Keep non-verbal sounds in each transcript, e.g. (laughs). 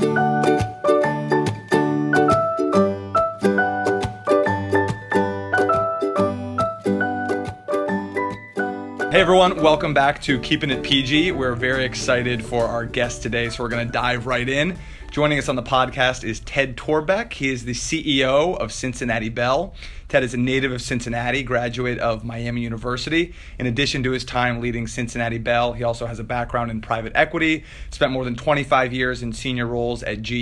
Hey everyone, welcome back to Keeping It PG. We're very excited for our guest today, so we're going to dive right in. Joining us on the podcast is Ted Torbeck. He is the CEO of Cincinnati Bell. Ted is a native of Cincinnati, graduate of Miami University. In addition to his time leading Cincinnati Bell, he also has a background in private equity, spent more than 25 years in senior roles at GE.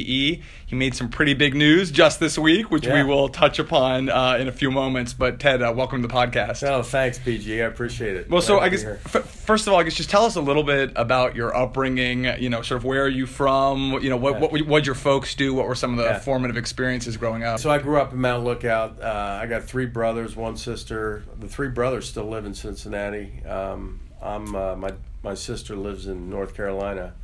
He made some pretty big news just this week, which Yeah. we will touch upon uh, in a few moments. But Ted, uh, welcome to the podcast. Oh, thanks, PG. I appreciate it. Well, so I guess f- first of all, I guess just tell us a little bit about your upbringing. You know, sort of where are you from? You know, what what what your folks do? What were some of the Yeah. formative experiences growing up? So I grew up in Mount Lookout. Uh, I got three brothers, one sister. The three brothers still live in Cincinnati. Um, I'm uh, my my sister lives in North Carolina.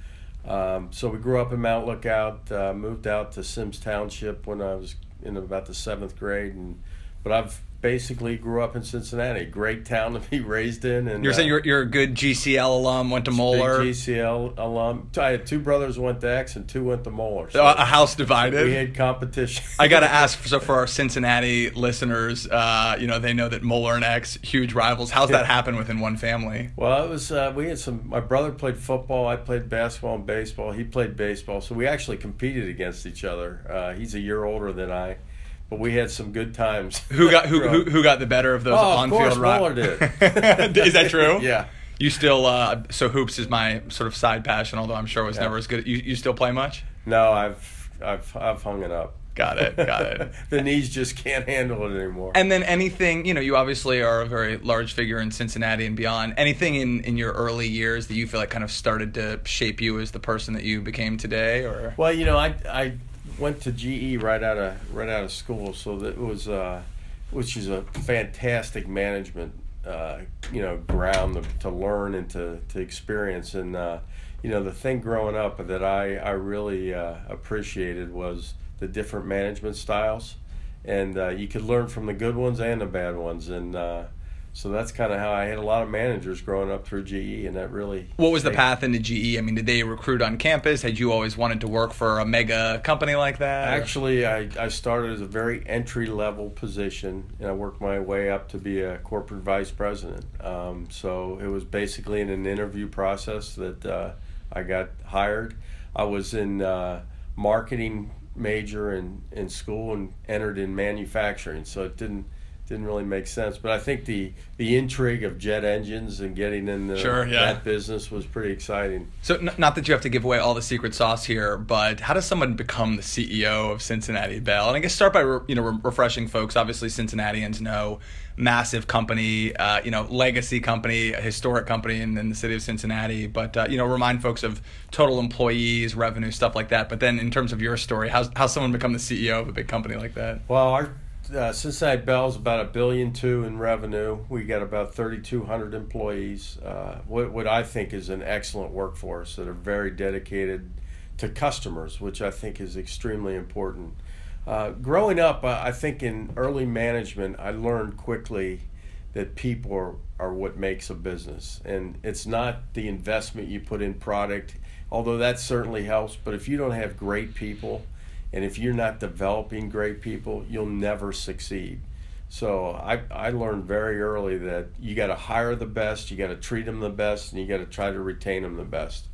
Um, so we grew up in Mount Lookout. Uh, moved out to Symmes Township when I was in about the seventh grade, and but I've basically grew up in Cincinnati. Great town to be raised in. And You're saying uh, you're, you're a good GCL alum, went to Moeller, GCL alum. I had two brothers went to X and two went to Moeller. So a house divided. we had competition. I got to (laughs) ask, so for our Cincinnati listeners, uh, you know, they know that Moeller and X, huge rivals. How's that happen within one family? Well, it was uh, we had some. My brother played football. I played basketball and baseball. He played baseball, so we actually competed against each other. Uh, he's a year older than I, but we had some good times. Who got who, (laughs) who, who got the better of those Oh, of on-field course, ri- did. (laughs) is that true? Yeah. You still uh, so hoops is my sort of side passion, although I'm sure it was Yeah. never as good. You you still play much? No, I've I've I've hung it up. Got it, got it. (laughs) the knees just can't handle it anymore. And then anything, you know, you obviously are a very large figure in Cincinnati and beyond. Anything in, in your early years that you feel like kind of started to shape you as the person that you became today, or Well, you know, I I went to GE right out of right out of school, so that was uh, which is a fantastic management uh, you know ground to, to learn and to, to experience. And uh, you know, the thing growing up that I I really uh, appreciated was the different management styles, and uh, you could learn from the good ones and the bad ones, and. So that's kind of how I had a lot of managers growing up through GE, and that really. what was the path into GE? I mean, did they recruit on campus? Had you always wanted to work for a mega company like that? Actually, I, I started as a very entry level position, and I worked my way up to be a corporate vice president. Um, so it was basically in an interview process that uh, I got hired. I was in uh, marketing major in, in school and entered in manufacturing, so it didn't didn't really make sense. But I think the the intrigue of jet engines and getting into Sure, yeah. that business was pretty exciting. So, n- not that you have to give away all the secret sauce here, but how does someone become the CEO of Cincinnati Bell? And I guess start by re- you know re- refreshing folks. Obviously, Cincinnatians know massive company, uh, you know, legacy company, a historic company in, in the city of Cincinnati. But uh, you know, remind folks of total employees, revenue, stuff like that. But then, in terms of your story, how's how someone become the CEO of a big company like that? Well, our uh, Cincinnati Bell's about a billion two in revenue. We got about 3,200 employees. Uh, what, what I think is an excellent workforce that are very dedicated to customers, which I think is extremely important. Uh, growing up, I think in early management, I learned quickly that people are, are what makes a business. And it's not the investment you put in product, although that certainly helps. But if you don't have great people, and if you're not developing great people, you'll never succeed. So I, I learned very early that you got to hire the best, you got to treat them the best, and you got to try to retain them the best.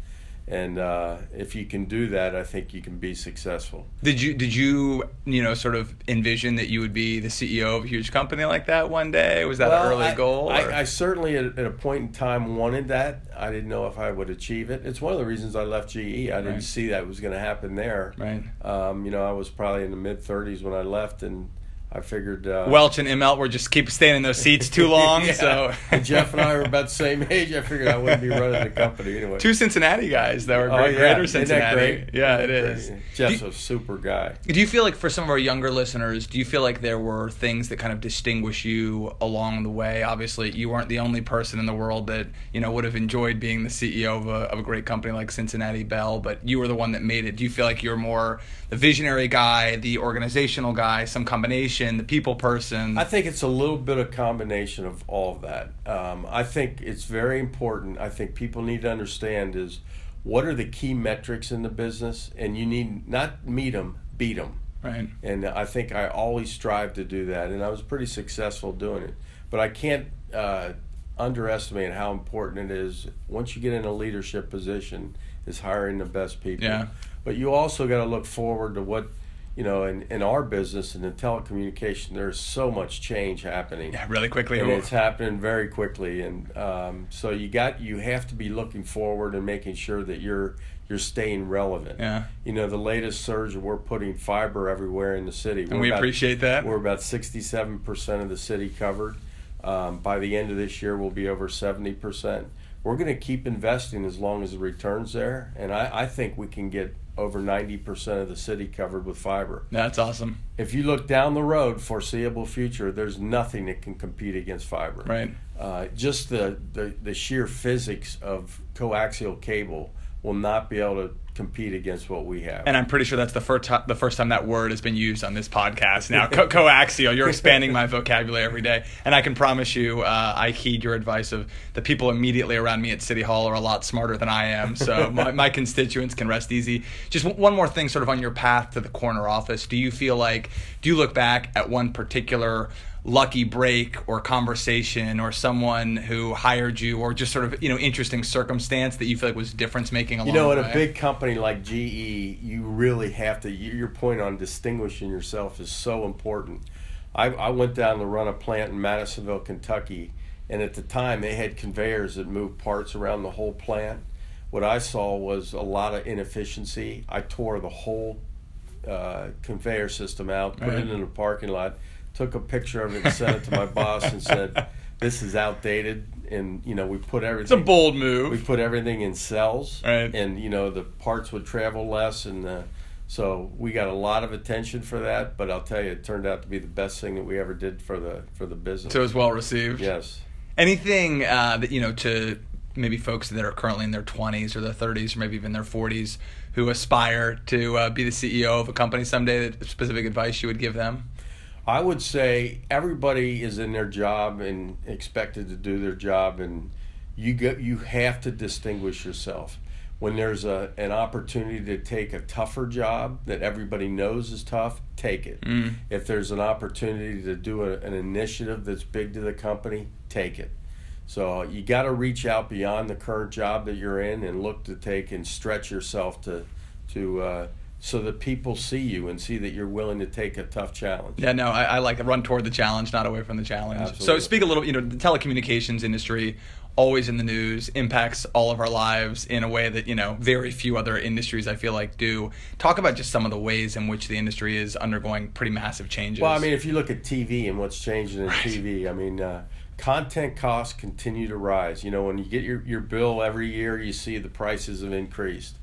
And uh, if you can do that, I think you can be successful. Did you did you you know sort of envision that you would be the CEO of a huge company like that one day? Was that an early I, goal? I, I certainly at, at a point in time wanted that. I didn't know if I would achieve it. It's one of the reasons I left GE. I didn't see that was going to happen there. Right. Um, you know, I was probably in the mid 30s when I left, and I figured. Uh, Welch and Immelt were just keep staying in those seats too long. (laughs) Yeah. So Jeff and I were about the same (laughs) age. I figured I wouldn't be running the company anyway. two Cincinnati guys that were Oh, great, yeah. greater Cincinnati. great? Yeah, it is. Jeff's Do a super guy. Do you feel like for some of our younger listeners, do you feel like there were things that kind of distinguish you along the way? Obviously, you weren't the only person in the world that you know would have enjoyed being the CEO of a, of a great company like Cincinnati Bell, but you were the one that made it. Do you feel like you're more the visionary guy, the organizational guy, some combination, the people person? I think it's a little bit of combination of all of that. Um, I think it's very important. I think people need to understand is what are the key metrics in the business, and you need not meet them, beat them. Right. And I think I always strive to do that, and I was pretty successful doing it. But I can't uh, underestimate how important it is once you get in a leadership position is hiring the best people. Yeah. But you also got to look forward to what you know, in, in our business and in telecommunication, there's so much change happening. Yeah, really quickly. And it's happening very quickly, and um, so you got you have to be looking forward and making sure that you're you're staying relevant. Yeah. You know, the latest surge, we're putting fiber everywhere in the city. and We're we about- appreciate that. We're about 67% of the city covered. Um, by the end of this year, we'll be over 70%. We're going to keep investing as long as the return's there, and I, I think we can get over 90% of the city covered with fiber. That's awesome. If you look down the road, foreseeable future, there's nothing that can compete against fiber. Right. Uh, just the, the, the sheer physics of coaxial cable will not be able to compete against what we have. And I'm pretty sure that's the first time, the first time that word has been used on this podcast. Now, (laughs) Co- coaxial. You're expanding my vocabulary every day, and I can promise you, uh, I heed your advice. Of the people immediately around me at City Hall are a lot smarter than I am, so (laughs) my, my constituents can rest easy. Just w- one more thing, sort of on your path to the corner office. Do you feel like, do you look back at one particular? Lucky break or conversation or someone who hired you or just sort of you know interesting circumstance that you feel like was difference making along You know, way? a big company like GE, you really have to. Your point on distinguishing yourself is so important. I, I went down to run a plant in Madisonville, Kentucky, and at the time they had conveyors that moved parts around the whole plant. What I saw was a lot of inefficiency. I tore the whole uh, conveyor system out, put Right. it in the parking lot, took a picture of it, and sent it to my (laughs) boss, and said, "This is outdated." And you know, we put everything. it's a bold we put everything in cells, Right. and you know the parts would travel less, and uh, so we got a lot of attention for that. But I'll tell you, it turned out to be the best thing that we ever did for the for the business. so it was well received yes, anything uh, that you know to maybe folks that are currently in their 20s or their 30s or maybe even their 40s who aspire to uh, be the ceo of a company someday that specific advice you would give them I would say everybody is in their job and expected to do their job, and you get you have to distinguish yourself. When there's a an opportunity to take a tougher job that everybody knows is tough, take it. Mm. If there's an opportunity to do a, an initiative that's big to the company, take it. So you got to reach out beyond the current job that you're in and look to take and stretch yourself to to uh, so that people see you and see that you're willing to take a tough challenge. Yeah, no, I, I like to run toward the challenge, not away from the challenge. Absolutely. So speak a little, you know, the telecommunications industry, always in the news, impacts all of our lives in a way that, you know, very few other industries I feel like do. Talk about just some of the ways in which the industry is undergoing pretty massive changes. Well, I mean, if you look at TV and what's changing in TV, I mean, uh, content costs continue to rise. You know, when you get your, your bill every year, you see the prices have increased.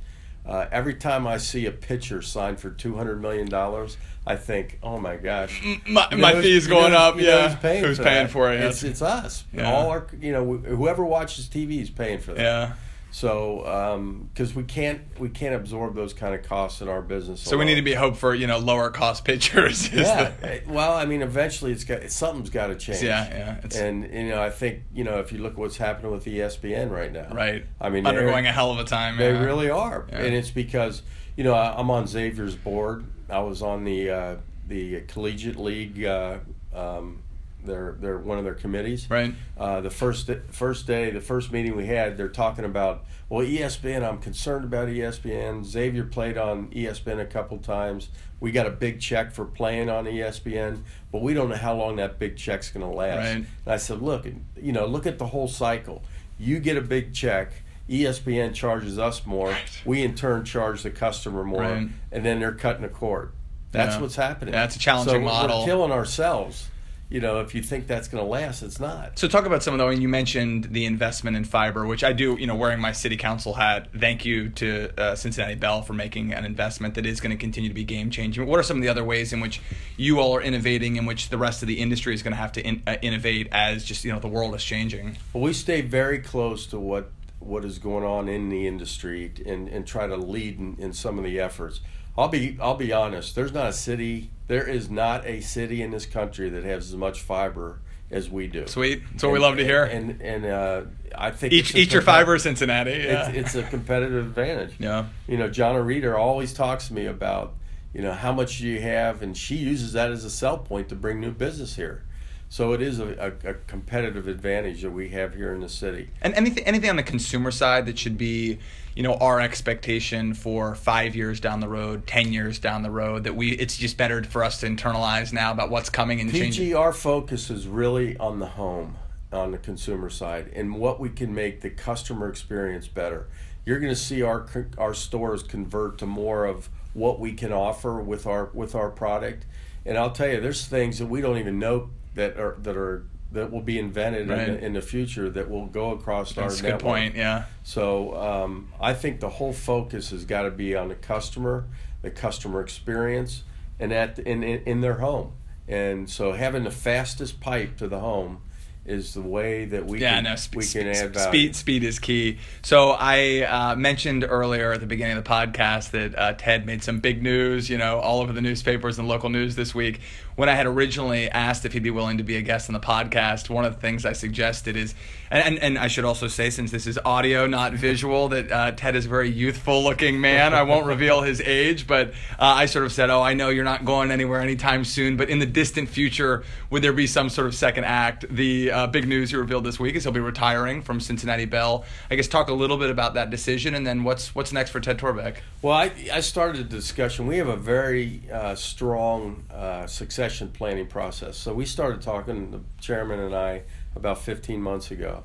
Uh, every time I see a pitcher signed for two hundred million dollars, I think, "Oh my gosh, my, You know my fee's you know going up. yeah. who's paying, Who's for, paying for it? It's it's us. Yeah. All our, you know, whoever watches TV is paying for that. yeah. So, because we can't we can't absorb those kind of costs in our business. So we need to be hope for, you know, lower cost pitchers. is Yeah. the- well, I mean, eventually it's got something's got to change. yeah, yeah. It's And you know, I think you know if you look at what's happening with ESPN right now, right. I mean, undergoing a hell of a time. They yeah. really are, Yeah. and it's because you know I- I'm on Xavier's board. I was on the uh, the collegiate league. Uh, um, they're they're one of their committees. Right. Uh, the first first day, the first meeting we had, they're talking about well ESPN. I'm concerned about ESPN. Xavier played on ESPN a couple times. We got a big check for playing on ESPN, but we don't know how long that big check's going to last. Right. And I said, look, you know, look at the whole cycle. You get a big check. ESPN charges us more. Right. We in turn charge the customer more, Right. and then they're cutting a cord. That's Yeah. what's happening. That's a challenging so model. We're killing ourselves. You know, if you think that's going to last, it's not. So talk about some of the. Mean, you mentioned the investment in fiber, which I do. You know, wearing my city council hat. Thank you to uh, Cincinnati Bell for making an investment that is going to continue to be game changing. What are some of the other ways in which you all are innovating, in which the rest of the industry is going to have to in, uh, innovate as just you know the world is changing? Well, we stay very close to what what is going on in the industry and, and try to lead in, in some of the efforts. I'll be I'll be honest. There's not a city. There is not a city in this country that has as much fiber as we do. Sweet. That's what we love to hear. And and uh, I think each each your fiber, Cincinnati. Yeah. It's, it's a competitive advantage. yeah. You know, Johnna Reeder always talks to me about, you know, how much do you have, and she uses that as a sell point to bring new business here. So it is a, a, a competitive advantage that we have here in the city. And anything anything on the consumer side that should be, you know, our expectation for five years down the road, ten years down the road, that we it's just better for us to internalize now about what's coming and changing. PG, our focus is really on the home, on the consumer side, and what we can make the customer experience better. You're going to see our our stores convert to more of what we can offer with our with our product, and I'll tell you, there's things that we don't even know that are that are that will be invented Right. in, the, in the future that will go across our That's a network. good point. Yeah. So um, I think the whole focus has got to be on the customer, the customer experience, and at in, in in their home. And so having the fastest pipe to the home is the way that we yeah, can no, sp- we sp- can add value. speed. Speed is key. So I uh, mentioned earlier at the beginning of the podcast that uh, Ted made some big news, you know, all over the newspapers and local news this week. When I had originally asked if he'd be willing to be a guest on the podcast, one of the things I suggested is, and and, and I should also say, since this is audio, not (laughs) visual, that uh, Ted is a very youthful-looking man. I won't reveal his age, but uh, I sort of said, "Oh, I know you're not going anywhere anytime soon, but in the distant future, would there be some sort of second act?" The uh, big news you revealed this week is he'll be retiring from Cincinnati Bell. I guess talk a little bit about that decision, and then what's what's next for Ted Torbeck. Well, I, I started a discussion. We have a very uh, strong uh, succession planning process. So we started talking, the chairman and I, about 15 months ago.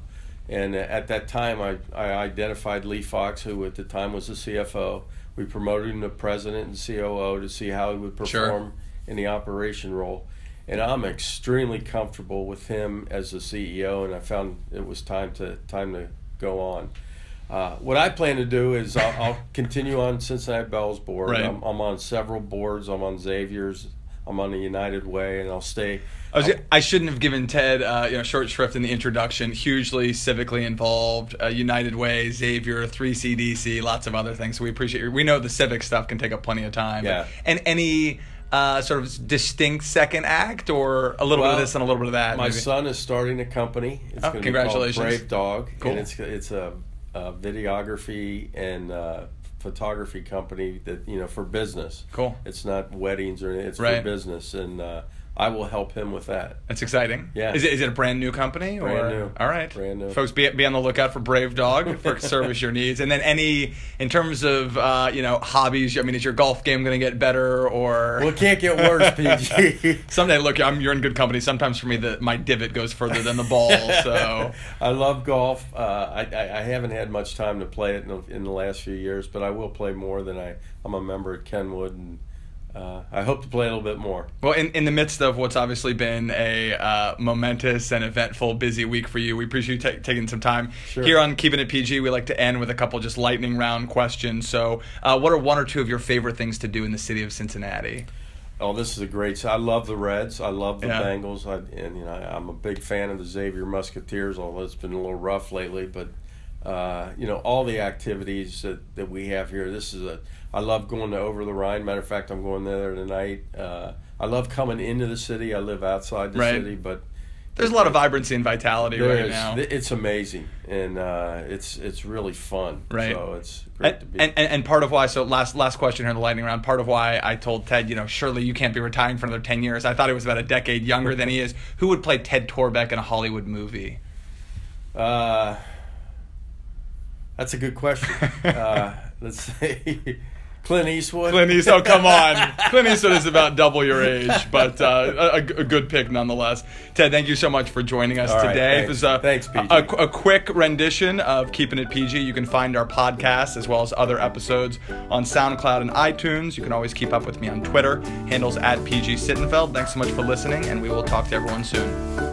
And at that time, I, I identified Leigh Fox, who at the time was the CFO. We promoted him to president and COO to see how he would Sure. perform in the operation role. And I'm extremely comfortable with him as the CEO, and I found it was time to time to go on. Uh, what I plan to do is I'll, I'll continue on Cincinnati Bell's board. Right. I'm, I'm on several boards. I'm on Xavier's. I'm on the United Way, and I'll stay. I, was, I shouldn't have given Ted, uh, you know, short shrift in the introduction. Hugely civically involved, uh, United Way, Xavier, 3CDC, lots of other things. So we appreciate. Your, we know the civic stuff can take up plenty of time. Yeah. And any uh, sort of distinct second act, or a little bit of this and a little bit of that. My maybe? son is starting a company. It's Oh, congratulations. Be called Brave Dog, Cool. and it's it's a, a videography and uh, photography company that you know for business. Cool. It's not weddings or anything. It's Right. for business, and uh, I will help him with that. That's exciting. Yeah. Is it, is it a brand new company? Brand or? new. All right. Brand new. Folks, be, be on the lookout for Brave Dog (laughs) for service your needs. And then any, in terms of, uh, you know, hobbies, I mean, is your golf game going to get better or? Well, it can't get worse, PG. (laughs) Someday, look, I'm, you're in good company. Sometimes for me, the, my divot goes further than the ball. (laughs) So, I love golf. Uh, I, I, I haven't had much time to play it in the, in the last few years, but I will play more than I. I'm a member at Kenwood, and uh, I hope to play a little bit more. well, in, in the midst of what's obviously been a uh, momentous and eventful, busy week for you, we appreciate you ta- taking some time Sure. here on Keeping It PG. We like to end with a couple just lightning round questions. So, uh, what are one or two of your favorite things to do in the city of Cincinnati? Oh, this is a great. I love the Reds. I love the Yeah. Bengals. I, and you know, I'm a big fan of the Xavier Musketeers. Although it's been a little rough lately, but uh, you know, all the activities that, that we have here. This is a. I love going to Over the Rhine. Matter of fact, I'm going there tonight. Uh, I love coming into the city. I live outside the Right. city, but There's a lot of vibrancy and vitality right now. It's amazing, and uh, it's it's really fun. Right. So it's great And, to be. and, and part of why so last last question here in the lightning round part of why I told Ted you know surely you can't be retiring for another 10 years I thought he was about a decade younger than he is who would play Ted Torbeck in a Hollywood movie Uh, that's a good question. (laughs) uh, let's say (laughs) Clint Eastwood. Clint Eastwood. Oh come on. (laughs) Clint Eastwood is about double your age but uh, a, a good pick nonetheless. Ted thank you so much for joining us All right, today. Thanks. it was a, Thanks, PG. a, a quick rendition of Keeping It PG you can find our podcast as well as other episodes on SoundCloud and iTunes. You can always keep up with me on Twitter. Handles at PG Sittenfeld. Thanks so much for listening and we will talk to everyone soon